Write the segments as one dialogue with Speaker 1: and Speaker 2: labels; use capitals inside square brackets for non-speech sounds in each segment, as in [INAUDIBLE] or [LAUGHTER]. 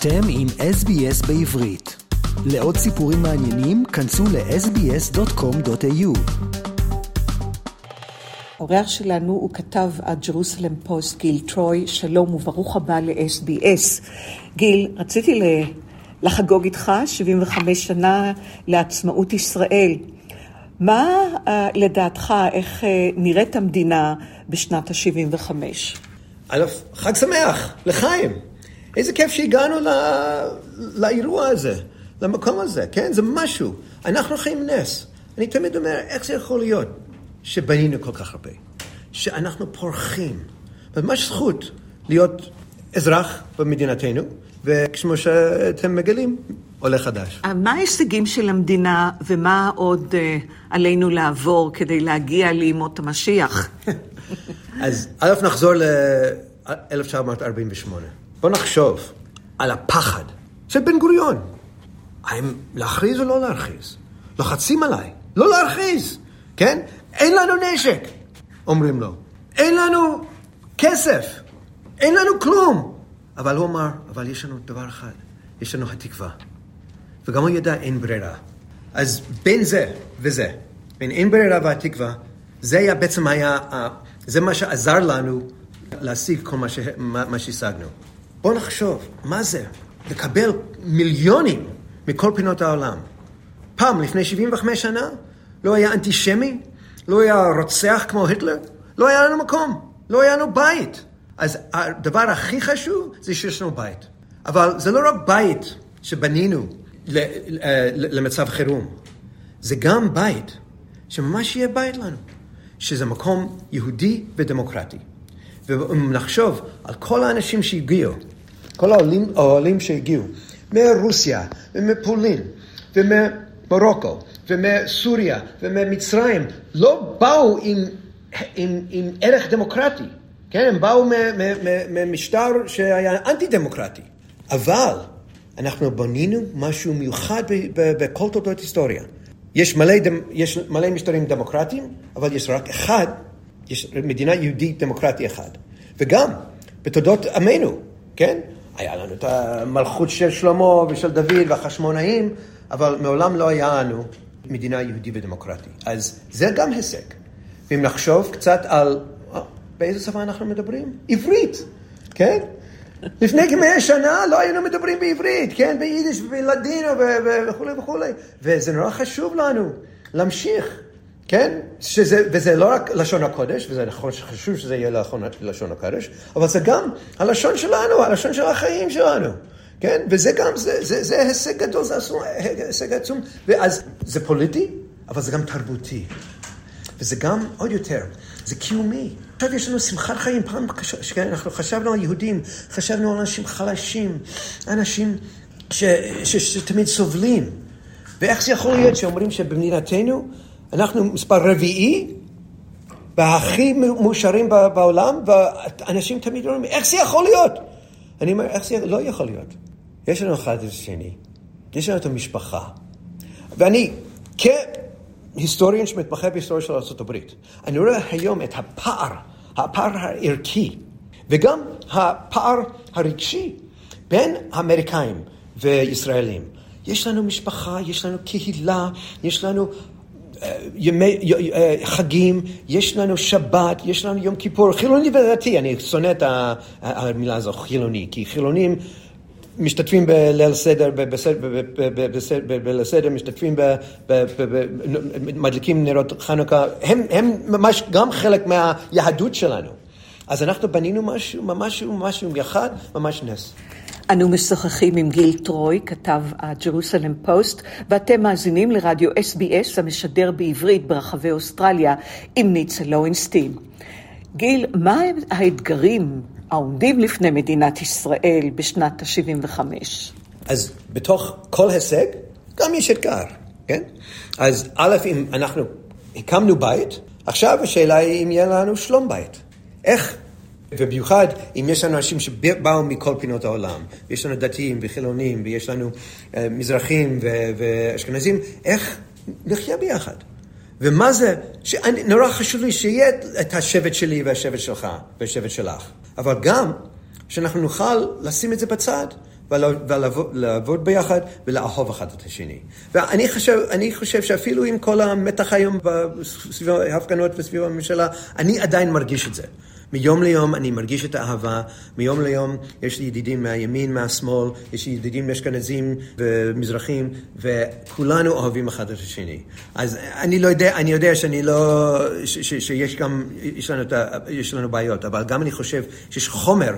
Speaker 1: אתם עם SBS בעברית. לעוד סיפורים מעניינים, כנסו ל-sbs.com.au.
Speaker 2: האורח שלנו הוא כתב הג'רוסלם פוסט, גיל טרוי, שלום וברוך הבא ל-SBS. גיל, רציתי לחגוג איתך 75 שנה לעצמאות ישראל. מה אה, לדעתך, איך אה, נראית המדינה בשנת ה-75?
Speaker 3: א', חג שמח, לחיים. איזה כיף שהגענו לא, לאירוע הזה, למקום הזה, כן? זה משהו. אנחנו חיים נס. אני תמיד אומר, איך זה יכול להיות שבנינו כל כך הרבה? שאנחנו פורחים. ממש זכות להיות אזרח במדינתנו, וכמו שאתם מגלים, עולה חדש.
Speaker 2: אה, מה ההישגים של המדינה ומה עוד uh, עלינו לעבור כדי להגיע לימות המשיח? [LAUGHS]
Speaker 3: אז א', נחזור ל-1948. בוא נחשוב על הפחד של בן גוריון. האם להכריז או לא להכריז? לוחצים עליי, לא להכריז, כן? אין לנו נשק, אומרים לו. אין לנו כסף, אין לנו כלום. אבל הוא אמר, אבל יש לנו דבר אחד, יש לנו התקווה. וגם הוא ידע אין ברירה. אז בין זה וזה, בין אין ברירה והתקווה, זה היה בעצם היה, זה מה שעזר לנו להשיג כל מה, ש, מה, מה שהשגנו. בואו נחשוב, מה זה? לקבל מיליונים מכל פינות העולם. פעם, לפני 75 שנה, לא היה אנטישמי, לא היה רוצח כמו היטלר, לא היה לנו מקום, לא היה לנו בית. אז הדבר הכי חשוב זה שיש לנו בית. אבל זה לא רק בית שבנינו למצב חירום, זה גם בית שממש יהיה בית לנו, שזה מקום יהודי ודמוקרטי. ואם נחשוב על כל האנשים שהגיעו, כל העולים, העולים שהגיעו, מרוסיה ומפולין וממרוקו ומסוריה וממצרים, לא באו עם, עם, עם ערך דמוקרטי, כן? הם באו ממשטר שהיה אנטי דמוקרטי. אבל אנחנו בנינו משהו מיוחד בכל תולדות היסטוריה. יש מלא, יש מלא משטרים דמוקרטיים, אבל יש רק אחד יש מדינה יהודית דמוקרטית אחת. וגם בתולדות עמנו, כן? היה לנו את המלכות של שלמה ושל דוד והחשמונאים, אבל מעולם לא היה לנו מדינה יהודית ודמוקרטית. אז זה גם הישג. ואם נחשוב קצת על אה, באיזה שפה אנחנו מדברים? עברית, כן? לפני כמאה שנה לא היינו מדברים בעברית, כן? ביידיש ובלדינו וכולי וכולי. וזה נורא חשוב לנו להמשיך. כן? שזה, וזה לא רק לשון הקודש, וזה נכון שחשוב שזה יהיה לשון הקודש, אבל זה גם הלשון שלנו, הלשון של החיים שלנו. כן? וזה גם, זה, זה, זה הישג גדול, זה הישג עצום. ואז זה פוליטי, אבל זה גם תרבותי. וזה גם, עוד יותר, זה קיומי. עכשיו יש לנו שמחת חיים. פעם אנחנו חשבנו על יהודים, חשבנו על אנשים חלשים, אנשים ש, ש, ש, שתמיד סובלים. ואיך זה יכול להיות שאומרים שבמדינתנו אנחנו מספר רביעי והכי מאושרים בעולם, ואנשים תמיד אומרים, איך זה יכול להיות? אני אומר, איך זה לא יכול להיות? יש לנו אחד את השני, יש לנו את המשפחה. ואני, כהיסטוריון שמתמחה בהיסטוריה של ארה"ב, אני רואה היום את הפער, הפער הערכי, וגם הפער הרגשי בין האמריקאים וישראלים. יש לנו משפחה, יש לנו קהילה, יש לנו ימי, אה, חגים, יש לנו שבת, יש לנו יום כיפור, חילוני ודתי, אני שונא את המילה הזו, חילוני, כי חילונים משתתפים בליל סדר, בליל סדר, משתתפים, מדליקים נרות חנוכה, הם, הם ממש גם חלק מהיהדות שלנו. אז אנחנו בנינו משהו, ממש משהו מיוחד, ממש נס.
Speaker 2: אנו משוחחים עם גיל טרוי, כתב הג'רוסלם פוסט, ואתם מאזינים לרדיו SBS המשדר בעברית ברחבי אוסטרליה עם ניצה לוינסטין. גיל, מה האתגרים העומדים לפני מדינת ישראל בשנת ה-75?
Speaker 3: אז בתוך כל הישג גם יש אתגר, כן? אז א', אם אנחנו הקמנו בית, עכשיו השאלה היא אם יהיה לנו שלום בית. איך ובמיוחד אם יש לנו אנשים שבאו מכל פינות העולם, ויש לנו דתיים וחילונים, ויש לנו uh, מזרחים ו- ואשכנזים, איך נחיה ביחד. ומה זה, שאני, נורא חשוב לי שיהיה את השבט שלי והשבט שלך והשבט שלך, אבל גם שאנחנו נוכל לשים את זה בצד ולעבוד ביחד ולאהוב אחד את השני. ואני חושב, אני חושב שאפילו עם כל המתח היום סביב ההפגנות וסביב הממשלה, אני עדיין מרגיש את זה. מיום ליום אני מרגיש את האהבה, מיום ליום יש לי ידידים מהימין, מהשמאל, יש לי ידידים אשכנזים ומזרחים, וכולנו אוהבים אחד את השני. אז אני לא יודע, אני יודע שאני לא, ש, ש, שיש גם, יש לנו, יש לנו בעיות, אבל גם אני חושב שיש חומר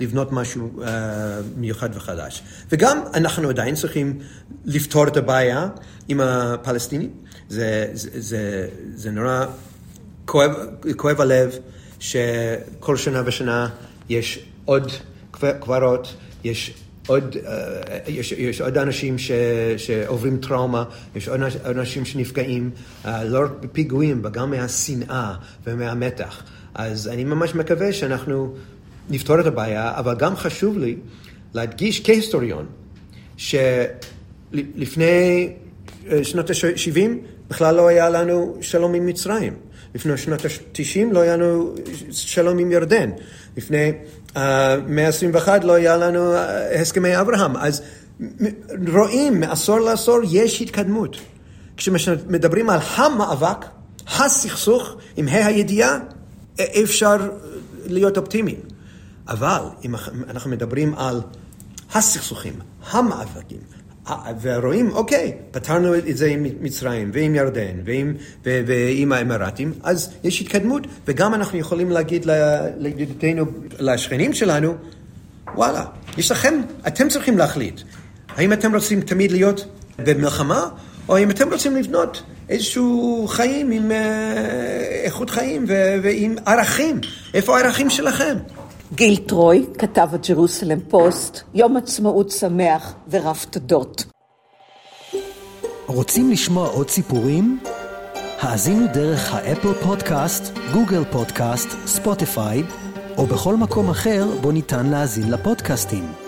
Speaker 3: לבנות משהו uh, מיוחד וחדש. וגם אנחנו עדיין צריכים לפתור את הבעיה עם הפלסטינים. זה, זה, זה, זה נורא כואב, כואב הלב. שכל שנה ושנה יש עוד קברות, יש עוד, אה, יש, יש עוד אנשים ש, שעוברים טראומה, יש עוד אנשים שנפגעים, אה, לא רק בפיגועים, וגם מהשנאה ומהמתח. אז אני ממש מקווה שאנחנו נפתור את הבעיה, אבל גם חשוב לי להדגיש כהיסטוריון, שלפני אה, שנות ה-70 בכלל לא היה לנו שלום עם מצרים. לפני שנות ה-90 לא היה לנו שלום עם ירדן. לפני uh, מאה ה-21 לא היה לנו uh, הסכמי אברהם. אז רואים מעשור לעשור יש התקדמות. כשמדברים על המאבק, הסכסוך, עם ה' הידיעה, אפשר להיות אופטימיים. אבל אם אנחנו מדברים על הסכסוכים, המאבקים, ורואים, אוקיי, פתרנו את זה עם מצרים ועם ירדן ועם, ו, ועם האמירתים, אז יש התקדמות, וגם אנחנו יכולים להגיד לידידותינו, לשכנים שלנו, וואלה, יש לכם, אתם צריכים להחליט. האם אתם רוצים תמיד להיות במלחמה, או האם אתם רוצים לבנות איזשהו חיים עם אה, איכות חיים ועם ערכים? איפה הערכים שלכם?
Speaker 2: גיל טרוי כתב הג'רוסלם פוסט, יום עצמאות שמח ורב תודות.
Speaker 1: רוצים לשמוע עוד סיפורים? האזינו דרך האפל פודקאסט, גוגל פודקאסט, ספוטיפיי, או בכל מקום אחר בו ניתן להאזין לפודקאסטים.